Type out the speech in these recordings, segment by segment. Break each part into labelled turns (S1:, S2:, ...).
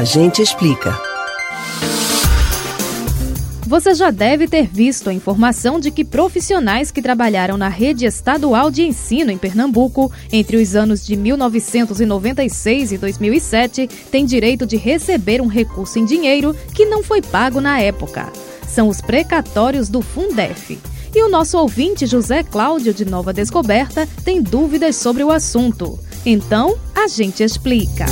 S1: A gente explica.
S2: Você já deve ter visto a informação de que profissionais que trabalharam na rede estadual de ensino em Pernambuco entre os anos de 1996 e 2007 têm direito de receber um recurso em dinheiro que não foi pago na época. São os precatórios do Fundef. E o nosso ouvinte José Cláudio de Nova Descoberta tem dúvidas sobre o assunto. Então, a gente explica.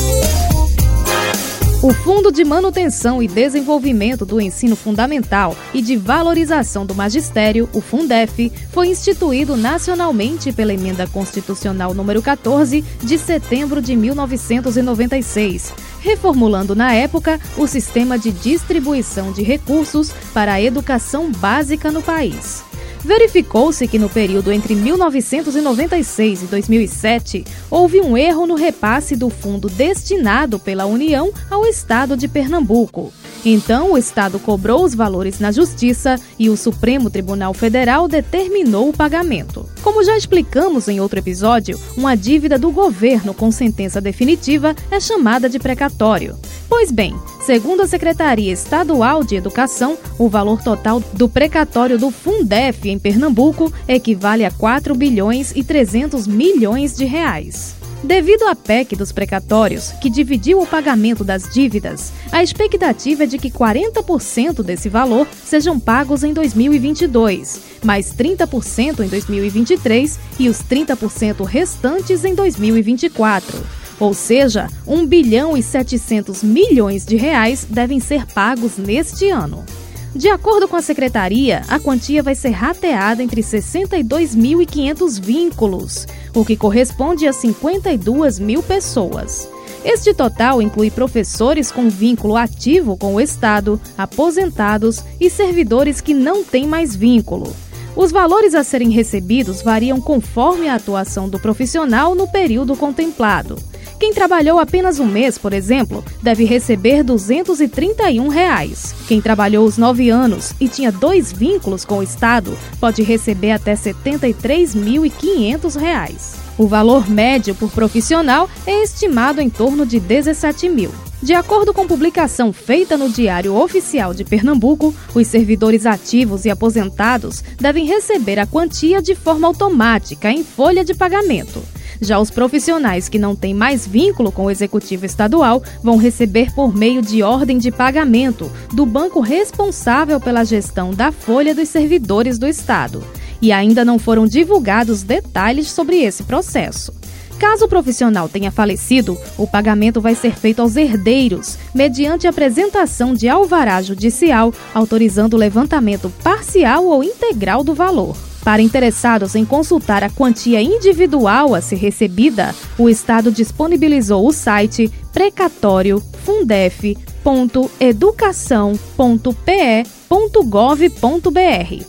S2: O Fundo de Manutenção e Desenvolvimento do Ensino Fundamental e de Valorização do Magistério, o Fundef, foi instituído nacionalmente pela Emenda Constitucional número 14 de setembro de 1996, reformulando na época o sistema de distribuição de recursos para a educação básica no país. Verificou-se que no período entre 1996 e 2007 houve um erro no repasse do fundo destinado pela União ao Estado de Pernambuco. Então, o Estado cobrou os valores na Justiça e o Supremo Tribunal Federal determinou o pagamento. Como já explicamos em outro episódio, uma dívida do governo com sentença definitiva é chamada de precatório. Pois bem, segundo a Secretaria Estadual de Educação, o valor total do precatório do Fundef em Pernambuco equivale a 4 bilhões e 300 milhões de reais. Devido à PEC dos precatórios, que dividiu o pagamento das dívidas, a expectativa é de que 40% desse valor sejam pagos em 2022, mais 30% em 2023 e os 30% restantes em 2024. Ou seja, 1 bilhão e 700 milhões de reais devem ser pagos neste ano. De acordo com a secretaria, a quantia vai ser rateada entre 62.500 vínculos, o que corresponde a 52 mil pessoas. Este total inclui professores com vínculo ativo com o Estado, aposentados e servidores que não têm mais vínculo. Os valores a serem recebidos variam conforme a atuação do profissional no período contemplado. Quem trabalhou apenas um mês, por exemplo, deve receber 231 reais. Quem trabalhou os nove anos e tinha dois vínculos com o Estado pode receber até R$ 73.500. O valor médio por profissional é estimado em torno de 17 mil. De acordo com publicação feita no Diário Oficial de Pernambuco, os servidores ativos e aposentados devem receber a quantia de forma automática em folha de pagamento. Já os profissionais que não têm mais vínculo com o executivo estadual vão receber por meio de ordem de pagamento do banco responsável pela gestão da folha dos servidores do estado. E ainda não foram divulgados detalhes sobre esse processo. Caso o profissional tenha falecido, o pagamento vai ser feito aos herdeiros, mediante apresentação de alvará judicial autorizando o levantamento parcial ou integral do valor. Para interessados em consultar a quantia individual a ser recebida, o Estado disponibilizou o site precatório.fundef.educação.pe.gov.br.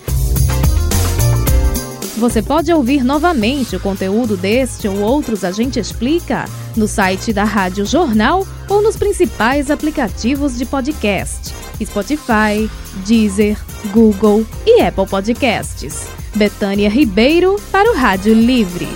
S2: Você pode ouvir novamente o conteúdo deste ou outros A Gente Explica no site da Rádio Jornal ou nos principais aplicativos de podcast: Spotify, Deezer, Google e Apple Podcasts. Betânia Ribeiro para o Rádio Livre.